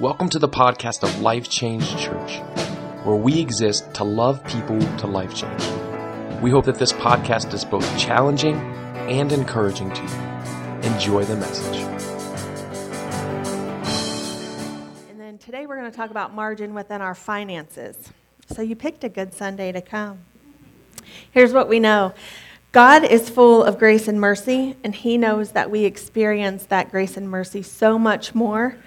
Welcome to the podcast of Life Change Church, where we exist to love people to life change. We hope that this podcast is both challenging and encouraging to you. Enjoy the message. And then today we're going to talk about margin within our finances. So you picked a good Sunday to come. Here's what we know God is full of grace and mercy, and He knows that we experience that grace and mercy so much more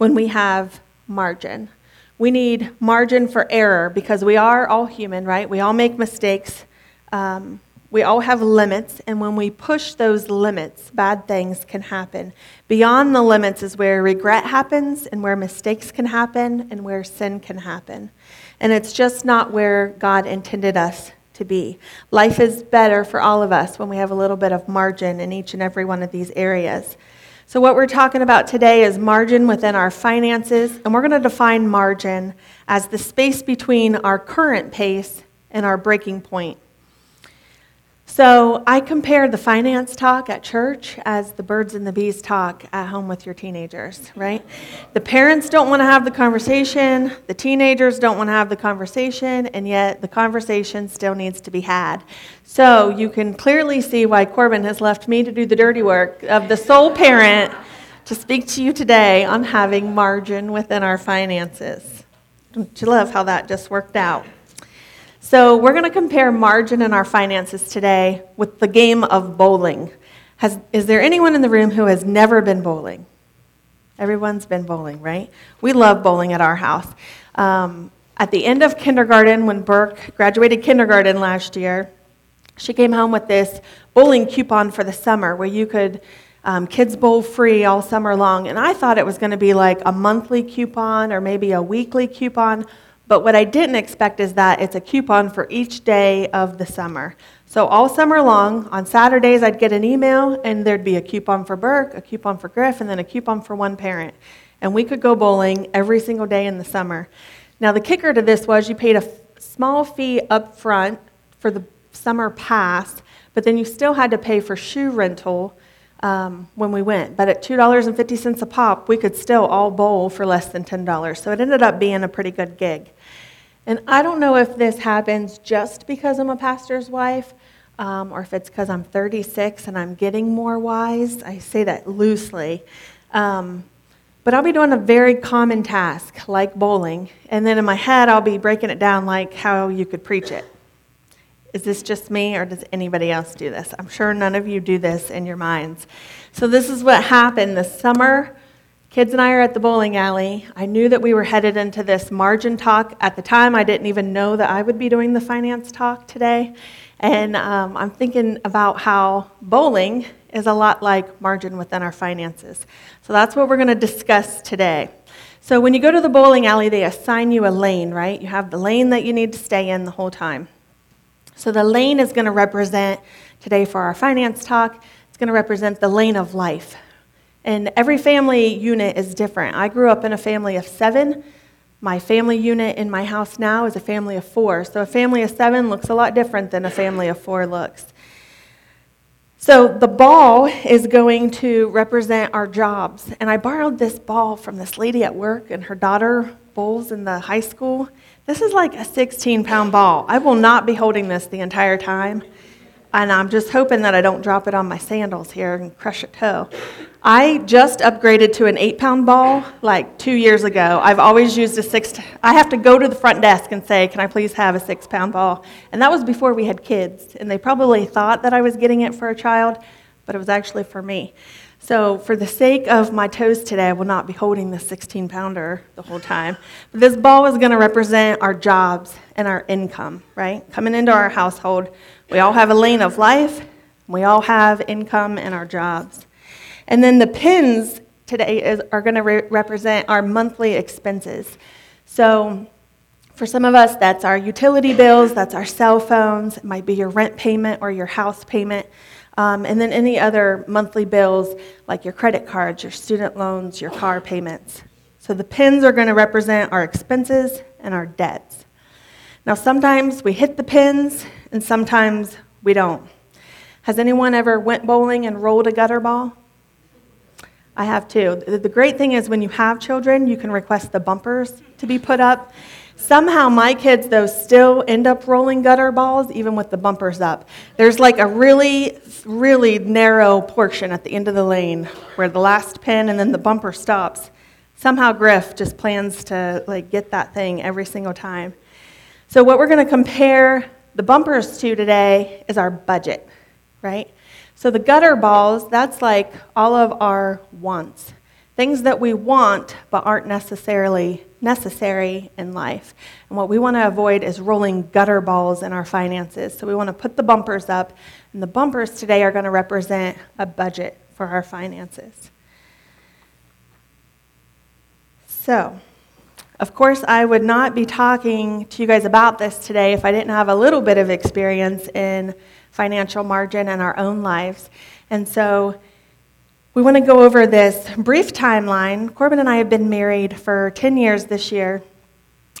when we have margin. We need margin for error because we are all human, right? We all make mistakes. Um, we all have limits, and when we push those limits, bad things can happen. Beyond the limits is where regret happens, and where mistakes can happen, and where sin can happen. And it's just not where God intended us to be. Life is better for all of us when we have a little bit of margin in each and every one of these areas. So, what we're talking about today is margin within our finances, and we're going to define margin as the space between our current pace and our breaking point. So, I compare the finance talk at church as the birds and the bees talk at home with your teenagers, right? The parents don't want to have the conversation, the teenagers don't want to have the conversation, and yet the conversation still needs to be had. So, you can clearly see why Corbin has left me to do the dirty work of the sole parent to speak to you today on having margin within our finances. Don't you love how that just worked out? So, we're going to compare margin in our finances today with the game of bowling. Has, is there anyone in the room who has never been bowling? Everyone's been bowling, right? We love bowling at our house. Um, at the end of kindergarten, when Burke graduated kindergarten last year, she came home with this bowling coupon for the summer where you could um, kids bowl free all summer long. And I thought it was going to be like a monthly coupon or maybe a weekly coupon. But what I didn't expect is that it's a coupon for each day of the summer. So all summer long, on Saturdays, I'd get an email, and there'd be a coupon for Burke, a coupon for Griff, and then a coupon for one parent. And we could go bowling every single day in the summer. Now, the kicker to this was you paid a small fee up front for the summer pass, but then you still had to pay for shoe rental um, when we went. But at $2.50 a pop, we could still all bowl for less than $10. So it ended up being a pretty good gig. And I don't know if this happens just because I'm a pastor's wife um, or if it's because I'm 36 and I'm getting more wise. I say that loosely. Um, but I'll be doing a very common task like bowling, and then in my head, I'll be breaking it down like how you could preach it. Is this just me, or does anybody else do this? I'm sure none of you do this in your minds. So, this is what happened this summer. Kids and I are at the bowling alley. I knew that we were headed into this margin talk. At the time, I didn't even know that I would be doing the finance talk today. And um, I'm thinking about how bowling is a lot like margin within our finances. So that's what we're going to discuss today. So when you go to the bowling alley, they assign you a lane, right? You have the lane that you need to stay in the whole time. So the lane is going to represent, today for our finance talk, it's going to represent the lane of life, and every family unit is different. I grew up in a family of seven. My family unit in my house now is a family of four. So a family of seven looks a lot different than a family of four looks. So the ball is going to represent our jobs. And I borrowed this ball from this lady at work, and her daughter bowls in the high school. This is like a 16 pound ball. I will not be holding this the entire time. And I'm just hoping that I don't drop it on my sandals here and crush a toe. I just upgraded to an eight pound ball like two years ago. I've always used a six, I have to go to the front desk and say, Can I please have a six pound ball? And that was before we had kids. And they probably thought that I was getting it for a child, but it was actually for me. So, for the sake of my toes today, I will not be holding the 16 pounder the whole time. But this ball is going to represent our jobs and our income, right? Coming into our household, we all have a lane of life, we all have income and our jobs. And then the pins today is, are going to re- represent our monthly expenses. So, for some of us, that's our utility bills, that's our cell phones, it might be your rent payment or your house payment. Um, and then any other monthly bills like your credit cards, your student loans, your car payments. So the pins are going to represent our expenses and our debts. Now, sometimes we hit the pins and sometimes we don't. Has anyone ever went bowling and rolled a gutter ball? I have too. The great thing is when you have children, you can request the bumpers to be put up. Somehow, my kids, though, still end up rolling gutter balls, even with the bumpers up. There's like a really, really narrow portion at the end of the lane where the last pin and then the bumper stops. Somehow, Griff just plans to like get that thing every single time. So, what we're going to compare the bumpers to today is our budget, right? So, the gutter balls, that's like all of our wants, things that we want but aren't necessarily necessary in life. And what we want to avoid is rolling gutter balls in our finances. So we want to put the bumpers up, and the bumpers today are going to represent a budget for our finances. So, of course, I would not be talking to you guys about this today if I didn't have a little bit of experience in financial margin in our own lives. And so, we want to go over this brief timeline. Corbin and I have been married for 10 years this year.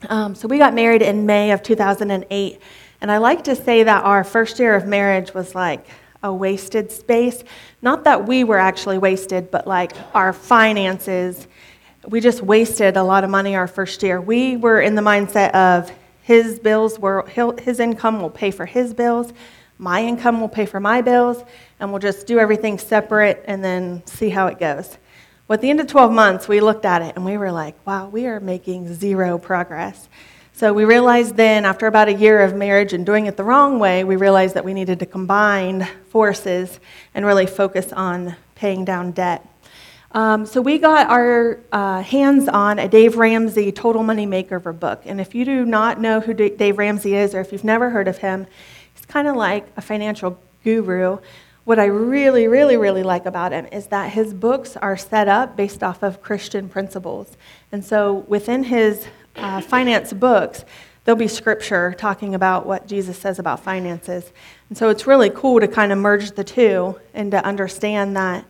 Um, so we got married in May of 2008. And I like to say that our first year of marriage was like a wasted space. Not that we were actually wasted, but like our finances. We just wasted a lot of money our first year. We were in the mindset of his bills were, his income will pay for his bills my income will pay for my bills, and we'll just do everything separate and then see how it goes. Well, at the end of 12 months, we looked at it and we were like, wow, we are making zero progress. So we realized then, after about a year of marriage and doing it the wrong way, we realized that we needed to combine forces and really focus on paying down debt. Um, so we got our uh, hands on a Dave Ramsey Total Money Makeover book. And if you do not know who D- Dave Ramsey is, or if you've never heard of him, kind of like a financial guru. What I really, really, really like about him is that his books are set up based off of Christian principles. And so within his uh, finance books, there'll be scripture talking about what Jesus says about finances. And so it's really cool to kind of merge the two and to understand that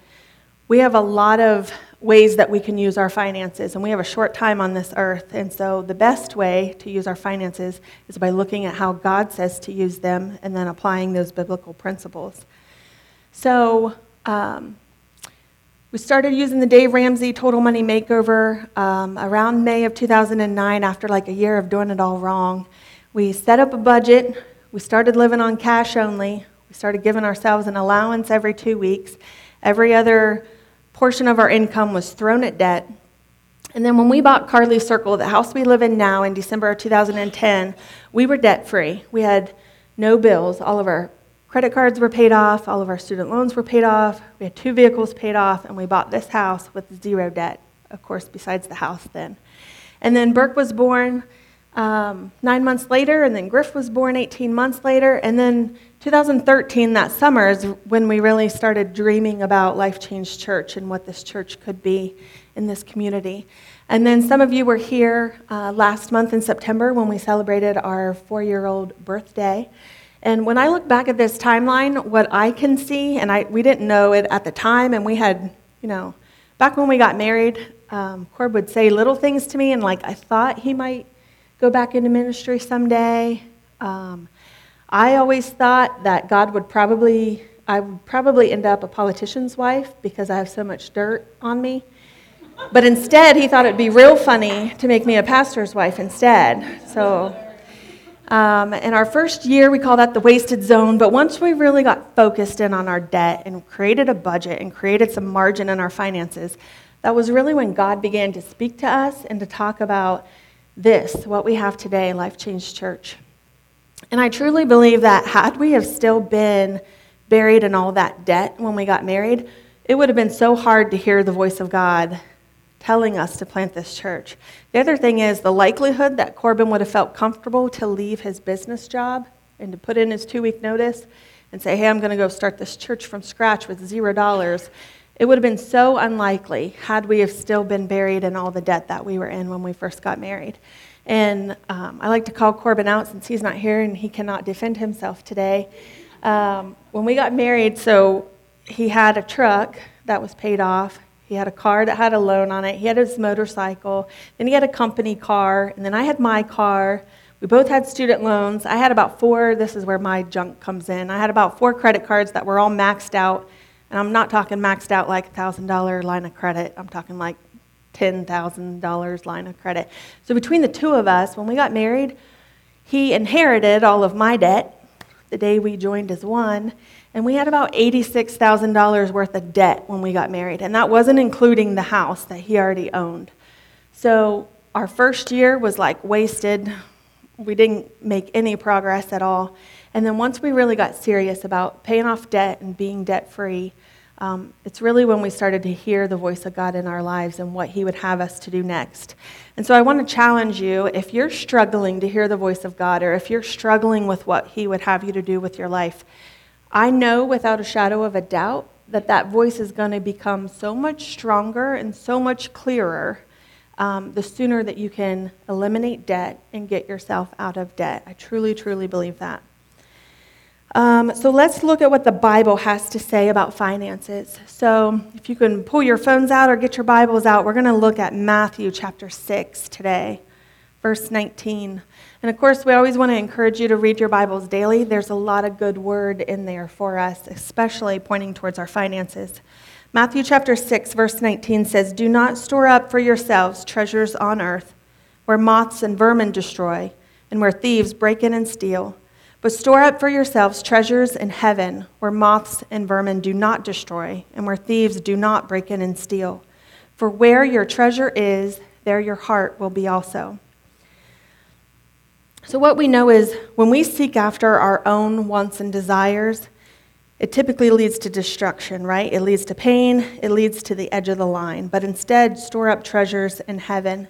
we have a lot of ways that we can use our finances, and we have a short time on this earth. And so, the best way to use our finances is by looking at how God says to use them and then applying those biblical principles. So, um, we started using the Dave Ramsey Total Money Makeover um, around May of 2009 after like a year of doing it all wrong. We set up a budget. We started living on cash only. We started giving ourselves an allowance every two weeks. Every other portion of our income was thrown at debt. And then when we bought Carly Circle, the house we live in now in December of 2010, we were debt free. We had no bills. All of our credit cards were paid off, all of our student loans were paid off, we had two vehicles paid off, and we bought this house with zero debt, of course, besides the house then. And then Burke was born um, nine months later, and then Griff was born 18 months later, and then 2013, that summer, is when we really started dreaming about Life Change Church and what this church could be in this community. And then some of you were here uh, last month in September when we celebrated our four year old birthday. And when I look back at this timeline, what I can see, and I, we didn't know it at the time, and we had, you know, back when we got married, um, Corb would say little things to me, and like I thought he might go back into ministry someday. Um, I always thought that God would probably, I would probably end up a politician's wife because I have so much dirt on me. But instead, he thought it'd be real funny to make me a pastor's wife instead. So, um, in our first year, we call that the wasted zone. But once we really got focused in on our debt and created a budget and created some margin in our finances, that was really when God began to speak to us and to talk about this, what we have today, Life Change Church. And I truly believe that had we have still been buried in all that debt when we got married, it would have been so hard to hear the voice of God telling us to plant this church. The other thing is the likelihood that Corbin would have felt comfortable to leave his business job and to put in his two week notice and say, hey, I'm going to go start this church from scratch with zero dollars. It would have been so unlikely had we have still been buried in all the debt that we were in when we first got married. And um, I like to call Corbin out since he's not here and he cannot defend himself today. Um, when we got married, so he had a truck that was paid off. He had a car that had a loan on it. He had his motorcycle. Then he had a company car. And then I had my car. We both had student loans. I had about four, this is where my junk comes in. I had about four credit cards that were all maxed out And I'm not talking maxed out like a $1,000 line of credit. I'm talking like $10,000 line of credit. So between the two of us, when we got married, he inherited all of my debt the day we joined as one, and we had about $86,000 worth of debt when we got married, and that wasn't including the house that he already owned. So our first year was like wasted. We didn't make any progress at all. And then once we really got serious about paying off debt and being debt free, um, it's really when we started to hear the voice of God in our lives and what He would have us to do next. And so I want to challenge you if you're struggling to hear the voice of God or if you're struggling with what He would have you to do with your life, I know without a shadow of a doubt that that voice is going to become so much stronger and so much clearer um, the sooner that you can eliminate debt and get yourself out of debt. I truly, truly believe that. Um, so let's look at what the Bible has to say about finances. So if you can pull your phones out or get your Bibles out, we're going to look at Matthew chapter 6 today, verse 19. And of course, we always want to encourage you to read your Bibles daily. There's a lot of good word in there for us, especially pointing towards our finances. Matthew chapter 6, verse 19 says, Do not store up for yourselves treasures on earth, where moths and vermin destroy, and where thieves break in and steal but store up for yourselves treasures in heaven, where moths and vermin do not destroy, and where thieves do not break in and steal. For where your treasure is, there your heart will be also. So, what we know is when we seek after our own wants and desires, it typically leads to destruction, right? It leads to pain, it leads to the edge of the line. But instead, store up treasures in heaven.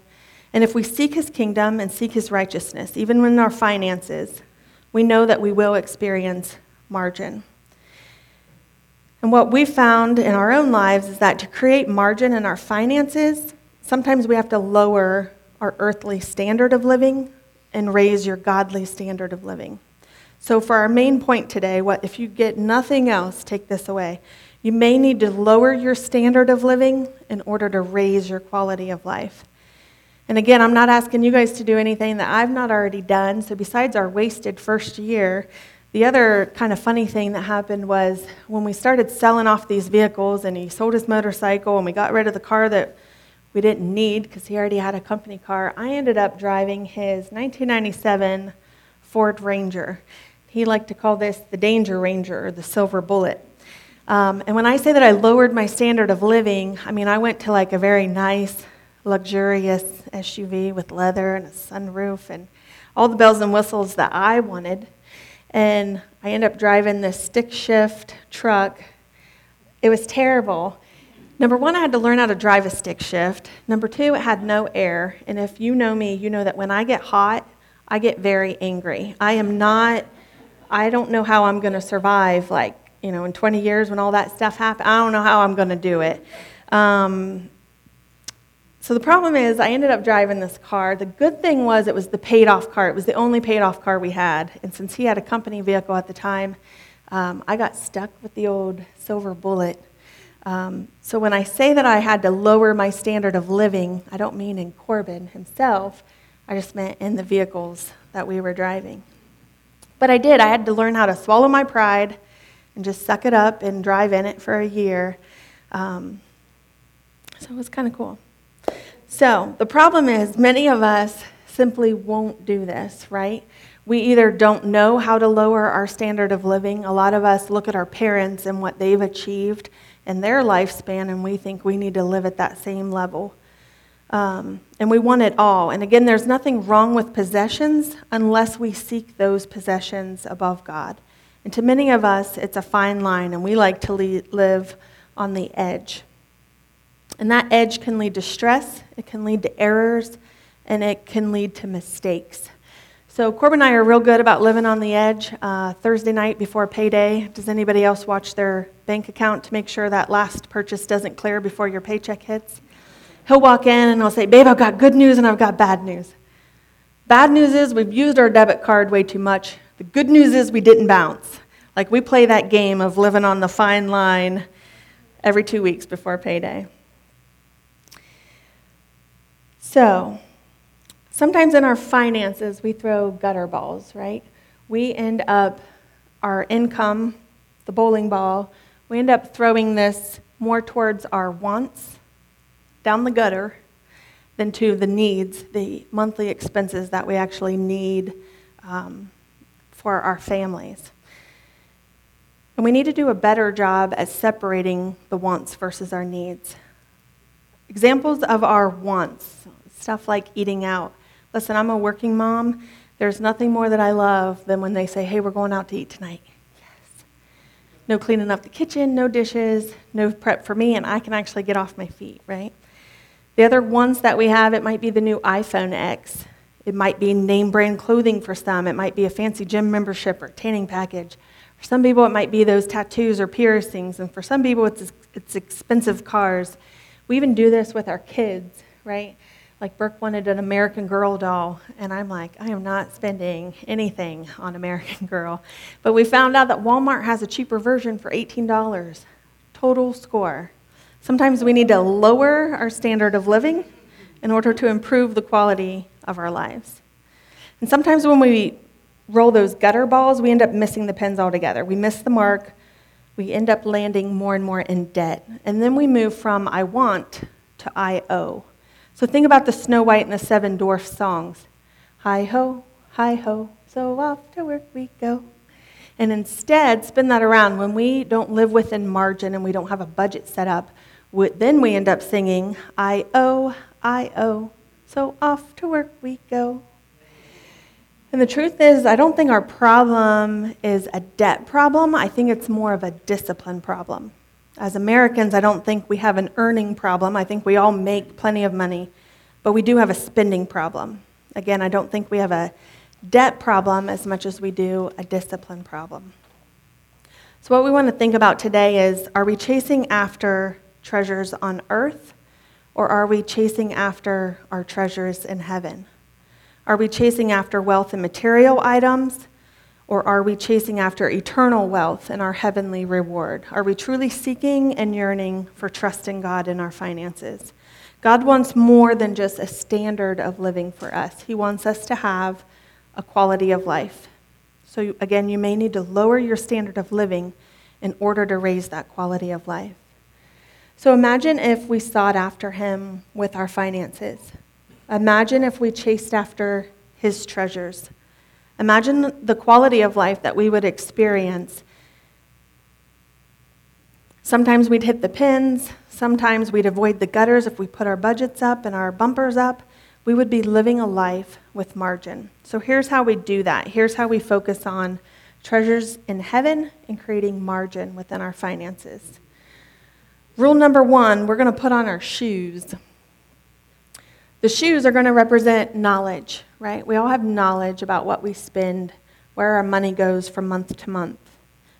And if we seek his kingdom and seek his righteousness, even in our finances, we know that we will experience margin. And what we found in our own lives is that to create margin in our finances, sometimes we have to lower our earthly standard of living and raise your godly standard of living. So, for our main point today, what if you get nothing else, take this away. You may need to lower your standard of living in order to raise your quality of life. And again, I'm not asking you guys to do anything that I've not already done. So, besides our wasted first year, the other kind of funny thing that happened was when we started selling off these vehicles and he sold his motorcycle and we got rid of the car that we didn't need because he already had a company car, I ended up driving his 1997 Ford Ranger. He liked to call this the Danger Ranger or the Silver Bullet. Um, and when I say that I lowered my standard of living, I mean, I went to like a very nice luxurious SUV with leather and a sunroof and all the bells and whistles that I wanted. And I ended up driving this stick shift truck. It was terrible. Number one, I had to learn how to drive a stick shift. Number two, it had no air. And if you know me, you know that when I get hot, I get very angry. I am not, I don't know how I'm going to survive, like, you know, in 20 years when all that stuff happens. I don't know how I'm going to do it. Um, so the problem is, I ended up driving this car. The good thing was, it was the paid off car. It was the only paid off car we had. And since he had a company vehicle at the time, um, I got stuck with the old silver bullet. Um, so when I say that I had to lower my standard of living, I don't mean in Corbin himself, I just meant in the vehicles that we were driving. But I did. I had to learn how to swallow my pride and just suck it up and drive in it for a year. Um, so it was kind of cool. So the problem is, many of us simply won't do this, right? We either don't know how to lower our standard of living. A lot of us look at our parents and what they've achieved in their lifespan, and we think we need to live at that same level. Um, and we want it all. And again, there's nothing wrong with possessions unless we seek those possessions above God. And to many of us, it's a fine line, and we like to live on the edge. And that edge can lead to stress, it can lead to errors, and it can lead to mistakes. So, Corbin and I are real good about living on the edge. Uh, Thursday night before payday, does anybody else watch their bank account to make sure that last purchase doesn't clear before your paycheck hits? He'll walk in and he'll say, Babe, I've got good news and I've got bad news. Bad news is we've used our debit card way too much. The good news is we didn't bounce. Like we play that game of living on the fine line every two weeks before payday. So, sometimes in our finances, we throw gutter balls, right? We end up, our income, the bowling ball, we end up throwing this more towards our wants down the gutter than to the needs, the monthly expenses that we actually need um, for our families. And we need to do a better job at separating the wants versus our needs. Examples of our wants, stuff like eating out. Listen, I'm a working mom. There's nothing more that I love than when they say, hey, we're going out to eat tonight. Yes. No cleaning up the kitchen, no dishes, no prep for me, and I can actually get off my feet, right? The other ones that we have, it might be the new iPhone X. It might be name brand clothing for some. It might be a fancy gym membership or tanning package. For some people, it might be those tattoos or piercings. And for some people, it's, it's expensive cars. We even do this with our kids, right? Like Burke wanted an American Girl doll, and I'm like, I am not spending anything on American Girl. But we found out that Walmart has a cheaper version for $18. Total score. Sometimes we need to lower our standard of living in order to improve the quality of our lives. And sometimes when we roll those gutter balls, we end up missing the pins altogether. We miss the mark. We end up landing more and more in debt. And then we move from I want to I owe. So think about the Snow White and the Seven Dwarfs songs. Hi ho, hi ho, so off to work we go. And instead, spin that around. When we don't live within margin and we don't have a budget set up, then we end up singing, I owe, I owe, so off to work we go. And the truth is, I don't think our problem is a debt problem. I think it's more of a discipline problem. As Americans, I don't think we have an earning problem. I think we all make plenty of money, but we do have a spending problem. Again, I don't think we have a debt problem as much as we do a discipline problem. So, what we want to think about today is are we chasing after treasures on earth, or are we chasing after our treasures in heaven? Are we chasing after wealth and material items, or are we chasing after eternal wealth and our heavenly reward? Are we truly seeking and yearning for trusting God in our finances? God wants more than just a standard of living for us, He wants us to have a quality of life. So, again, you may need to lower your standard of living in order to raise that quality of life. So, imagine if we sought after Him with our finances. Imagine if we chased after His treasures. Imagine the quality of life that we would experience. Sometimes we'd hit the pins, sometimes we'd avoid the gutters if we put our budgets up and our bumpers up. We would be living a life with margin. So here's how we do that. Here's how we focus on treasures in heaven and creating margin within our finances. Rule number one we're going to put on our shoes. The shoes are going to represent knowledge, right? We all have knowledge about what we spend, where our money goes from month to month.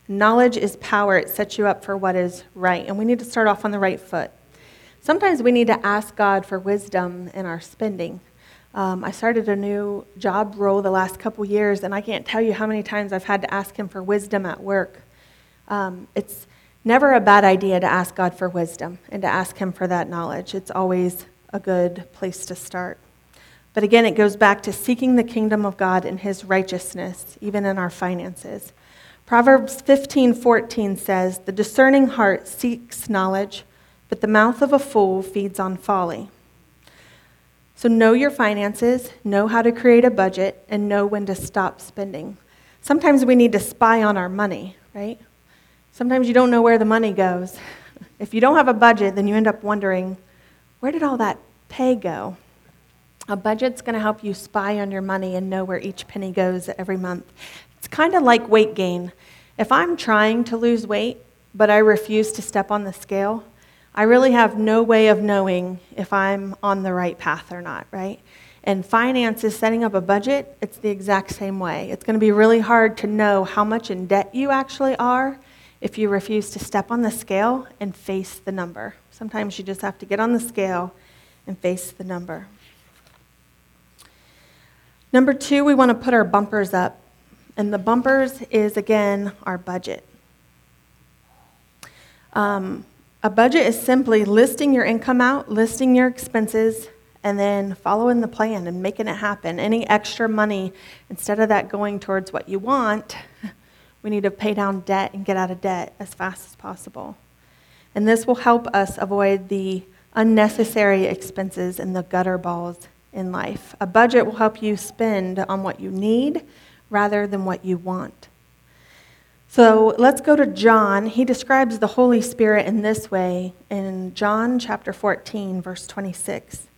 Knowledge is power, it sets you up for what is right, and we need to start off on the right foot. Sometimes we need to ask God for wisdom in our spending. Um, I started a new job role the last couple years, and I can't tell you how many times I've had to ask Him for wisdom at work. Um, it's never a bad idea to ask God for wisdom and to ask Him for that knowledge. It's always a good place to start. But again, it goes back to seeking the kingdom of God and his righteousness, even in our finances. Proverbs 15:14 says, "The discerning heart seeks knowledge, but the mouth of a fool feeds on folly." So know your finances, know how to create a budget, and know when to stop spending. Sometimes we need to spy on our money, right? Sometimes you don't know where the money goes. If you don't have a budget, then you end up wondering, where did all that pay go? A budget's going to help you spy on your money and know where each penny goes every month. It's kind of like weight gain. If I'm trying to lose weight, but I refuse to step on the scale, I really have no way of knowing if I'm on the right path or not, right? And finance is setting up a budget, it's the exact same way. It's going to be really hard to know how much in debt you actually are if you refuse to step on the scale and face the number. Sometimes you just have to get on the scale and face the number. Number two, we want to put our bumpers up. And the bumpers is, again, our budget. Um, a budget is simply listing your income out, listing your expenses, and then following the plan and making it happen. Any extra money, instead of that going towards what you want, We need to pay down debt and get out of debt as fast as possible. And this will help us avoid the unnecessary expenses and the gutter balls in life. A budget will help you spend on what you need rather than what you want. So let's go to John. He describes the Holy Spirit in this way in John chapter 14, verse 26.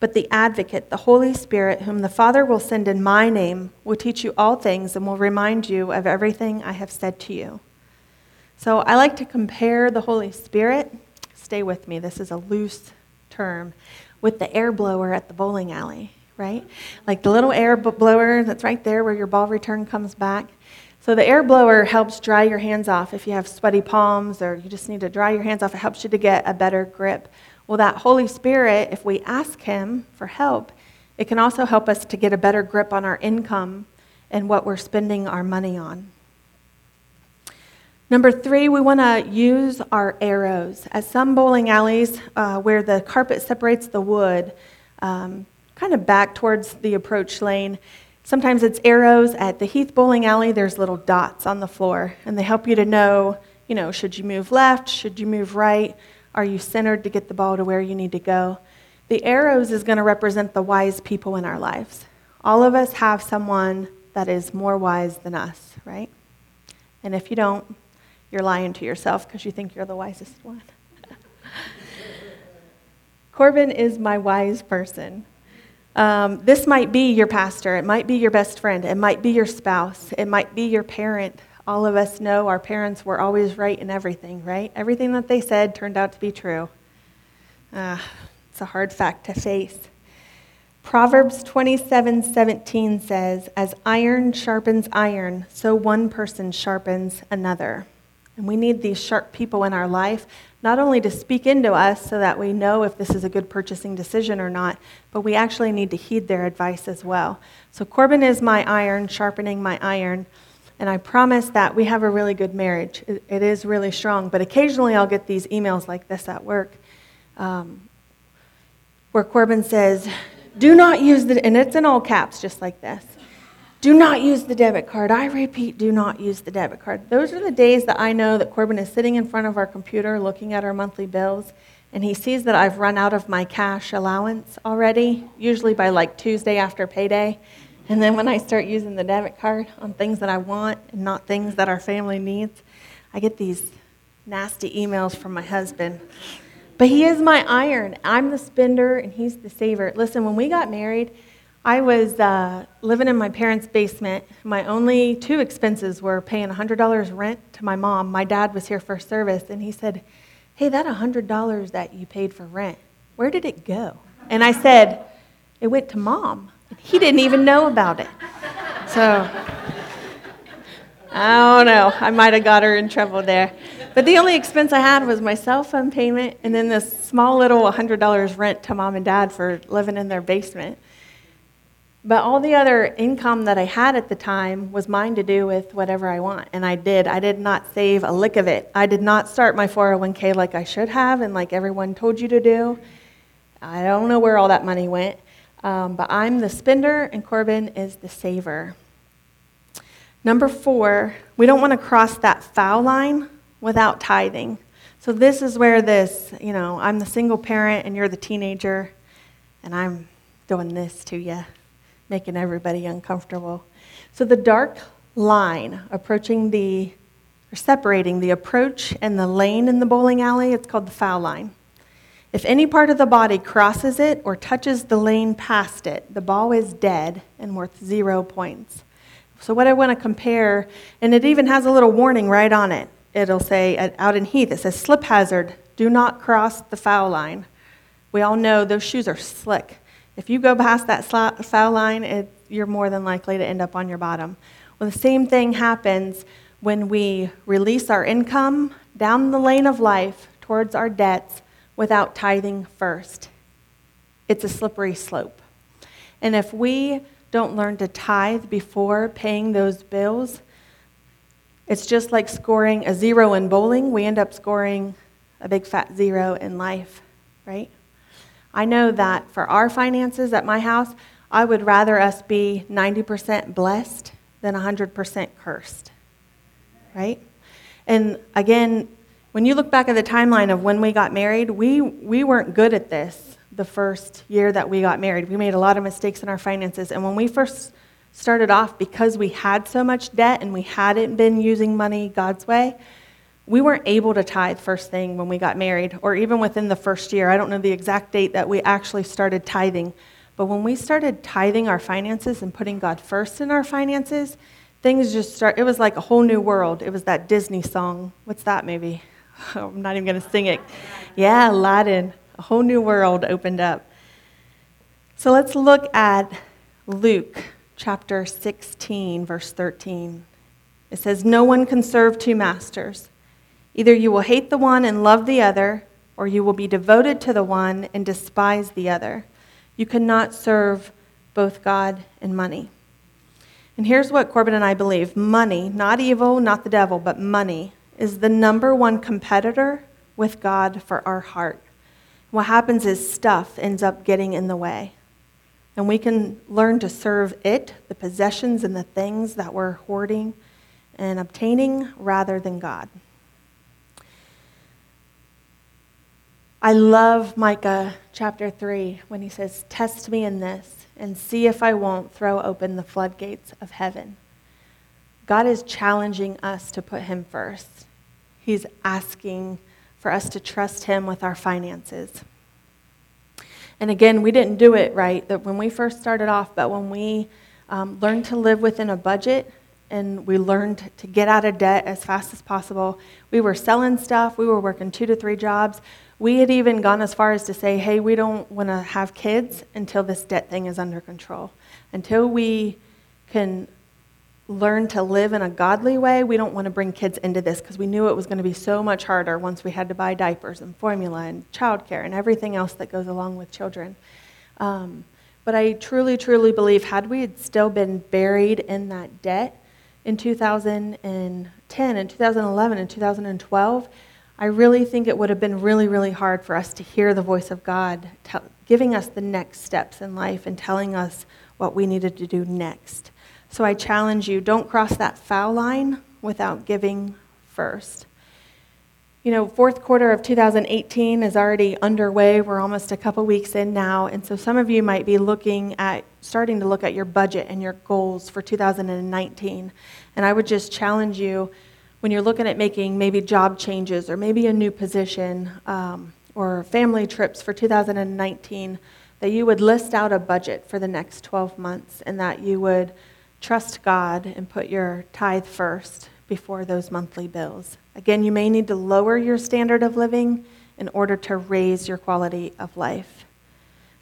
But the advocate, the Holy Spirit, whom the Father will send in my name, will teach you all things and will remind you of everything I have said to you. So I like to compare the Holy Spirit, stay with me, this is a loose term, with the air blower at the bowling alley, right? Like the little air blower that's right there where your ball return comes back. So the air blower helps dry your hands off if you have sweaty palms or you just need to dry your hands off. It helps you to get a better grip. Well, that Holy Spirit, if we ask Him for help, it can also help us to get a better grip on our income and what we're spending our money on. Number three, we want to use our arrows. At some bowling alleys uh, where the carpet separates the wood, um, kind of back towards the approach lane, sometimes it's arrows. At the Heath Bowling Alley, there's little dots on the floor, and they help you to know, you know, should you move left? Should you move right? Are you centered to get the ball to where you need to go? The arrows is going to represent the wise people in our lives. All of us have someone that is more wise than us, right? And if you don't, you're lying to yourself because you think you're the wisest one. Corbin is my wise person. Um, this might be your pastor. It might be your best friend. It might be your spouse. It might be your parent. All of us know our parents were always right in everything, right? Everything that they said turned out to be true. Uh, it's a hard fact to face. Proverbs 27:17 says, As iron sharpens iron, so one person sharpens another. And we need these sharp people in our life, not only to speak into us so that we know if this is a good purchasing decision or not, but we actually need to heed their advice as well. So Corbin is my iron, sharpening my iron. And I promise that we have a really good marriage. it, it is really strong. But occasionally I'll get these emails like this at work um, where Corbin says, Do not use the, and it's in all caps, just like this. Do not use the debit card. I repeat, do not use the debit card. Those are the days that I know that Corbin is sitting in front of our computer looking at our monthly bills, and he sees that I've run out of my cash allowance already, usually by like Tuesday after payday. And then when I start using the debit card on things that I want and not things that our family needs, I get these nasty emails from my husband. But he is my iron. I'm the spender and he's the saver. Listen, when we got married, I was uh, living in my parents' basement. My only two expenses were paying $100 rent to my mom. My dad was here for service, and he said, Hey, that $100 that you paid for rent, where did it go? And I said, It went to mom. He didn't even know about it. So, I don't know. I might have got her in trouble there. But the only expense I had was my cell phone payment and then this small little $100 rent to mom and dad for living in their basement. But all the other income that I had at the time was mine to do with whatever I want. And I did. I did not save a lick of it. I did not start my 401k like I should have and like everyone told you to do. I don't know where all that money went. Um, but I'm the spender and Corbin is the saver. Number four, we don't want to cross that foul line without tithing. So this is where this, you know, I'm the single parent and you're the teenager, and I'm doing this to you making everybody uncomfortable. So the dark line approaching the, or separating the approach and the lane in the bowling alley, it's called the foul line. If any part of the body crosses it or touches the lane past it, the ball is dead and worth zero points. So, what I want to compare, and it even has a little warning right on it. It'll say out in Heath, it says slip hazard, do not cross the foul line. We all know those shoes are slick. If you go past that foul line, it, you're more than likely to end up on your bottom. Well, the same thing happens when we release our income down the lane of life towards our debts without tithing first. It's a slippery slope. And if we don't learn to tithe before paying those bills, it's just like scoring a zero in bowling. We end up scoring a big fat zero in life, right? I know that for our finances at my house, I would rather us be 90% blessed than 100% cursed. right? And again, when you look back at the timeline of when we got married, we, we weren't good at this the first year that we got married. We made a lot of mistakes in our finances. And when we first started off, because we had so much debt and we hadn't been using money God's way, we weren't able to tithe first thing when we got married, or even within the first year. I don't know the exact date that we actually started tithing. But when we started tithing our finances and putting God first in our finances, things just start. It was like a whole new world. It was that Disney song. What's that movie? I'm not even going to sing it. Yeah, Aladdin. A whole new world opened up. So let's look at Luke chapter 16, verse 13. It says, No one can serve two masters. Either you will hate the one and love the other, or you will be devoted to the one and despise the other. You cannot serve both God and money. And here's what Corbin and I believe money, not evil, not the devil, but money, is the number one competitor with God for our heart. What happens is stuff ends up getting in the way. And we can learn to serve it, the possessions and the things that we're hoarding and obtaining, rather than God. I love Micah chapter 3 when he says, Test me in this and see if I won't throw open the floodgates of heaven. God is challenging us to put him first. He's asking for us to trust him with our finances. And again, we didn't do it right that when we first started off, but when we um, learned to live within a budget and we learned to get out of debt as fast as possible, we were selling stuff, we were working two to three jobs. We had even gone as far as to say, hey, we don't want to have kids until this debt thing is under control. Until we can learn to live in a godly way, we don't want to bring kids into this because we knew it was going to be so much harder once we had to buy diapers and formula and childcare and everything else that goes along with children. Um, but I truly, truly believe had we had still been buried in that debt in 2010 and 2011 and 2012, I really think it would have been really, really hard for us to hear the voice of God tell, giving us the next steps in life and telling us what we needed to do next. So I challenge you don't cross that foul line without giving first. You know, fourth quarter of 2018 is already underway. We're almost a couple weeks in now. And so some of you might be looking at, starting to look at your budget and your goals for 2019. And I would just challenge you when you're looking at making maybe job changes or maybe a new position um, or family trips for 2019, that you would list out a budget for the next 12 months and that you would trust God and put your tithe first before those monthly bills. Again, you may need to lower your standard of living in order to raise your quality of life.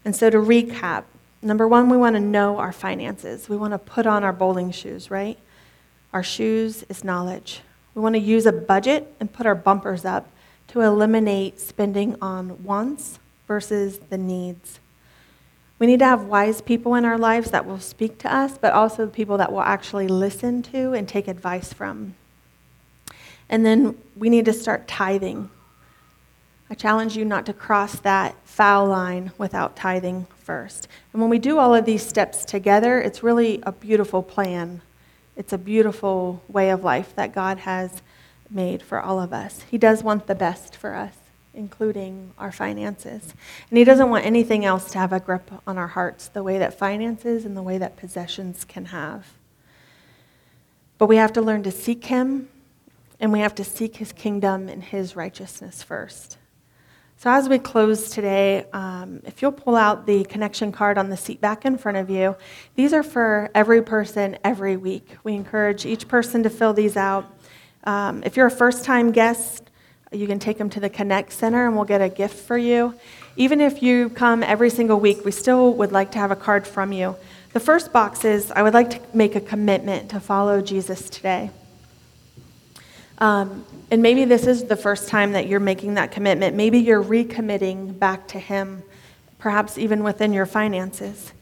And so, to recap, number one, we want to know our finances. We want to put on our bowling shoes, right? Our shoes is knowledge. We want to use a budget and put our bumpers up to eliminate spending on wants versus the needs. We need to have wise people in our lives that will speak to us, but also people that will actually listen to and take advice from. And then we need to start tithing. I challenge you not to cross that foul line without tithing first. And when we do all of these steps together, it's really a beautiful plan it's a beautiful way of life that God has made for all of us. He does want the best for us, including our finances. And He doesn't want anything else to have a grip on our hearts the way that finances and the way that possessions can have. But we have to learn to seek Him, and we have to seek His kingdom and His righteousness first. So, as we close today, um, if you'll pull out the connection card on the seat back in front of you, these are for every person every week. We encourage each person to fill these out. Um, if you're a first time guest, you can take them to the Connect Center and we'll get a gift for you. Even if you come every single week, we still would like to have a card from you. The first box is I would like to make a commitment to follow Jesus today. Um, and maybe this is the first time that you're making that commitment. Maybe you're recommitting back to Him, perhaps even within your finances.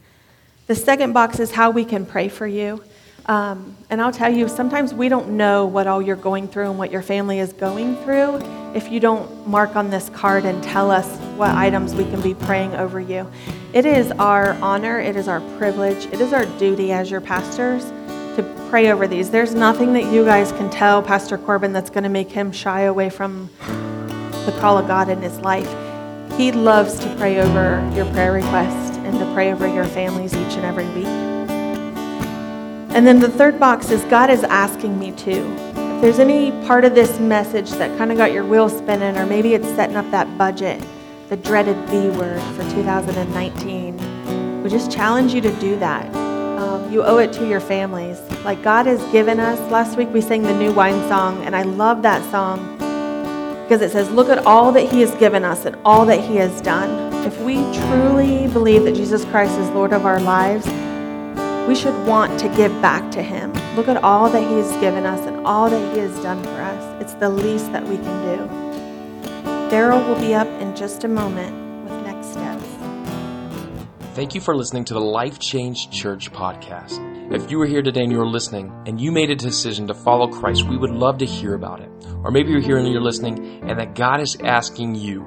The second box is how we can pray for you. Um, and I'll tell you, sometimes we don't know what all you're going through and what your family is going through if you don't mark on this card and tell us what items we can be praying over you. It is our honor, it is our privilege, it is our duty as your pastors to pray over these. There's nothing that you guys can tell Pastor Corbin that's going to make him shy away from the call of God in his life. He loves to pray over your prayer requests and to pray over your families each and every week. And then the third box is God is asking me to. If there's any part of this message that kind of got your wheels spinning, or maybe it's setting up that budget, the dreaded B word for 2019, we just challenge you to do that. Um, you owe it to your families. Like God has given us. Last week we sang the new wine song, and I love that song because it says, Look at all that He has given us and all that He has done. If we truly believe that Jesus Christ is Lord of our lives, we should want to give back to Him. Look at all that He has given us and all that He has done for us. It's the least that we can do. Daryl will be up in just a moment. Thank you for listening to the Life Change Church podcast. If you were here today and you're listening and you made a decision to follow Christ, we would love to hear about it. Or maybe you're here and you're listening and that God is asking you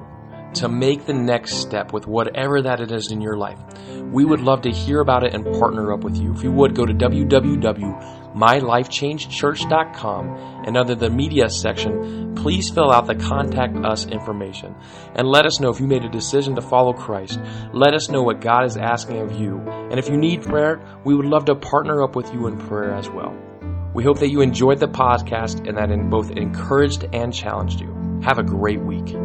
to make the next step with whatever that it is in your life. We would love to hear about it and partner up with you. If you would, go to www.mylifechangechurch.com and under the media section, please fill out the contact us information and let us know if you made a decision to follow Christ. Let us know what God is asking of you. And if you need prayer, we would love to partner up with you in prayer as well. We hope that you enjoyed the podcast and that it both encouraged and challenged you. Have a great week.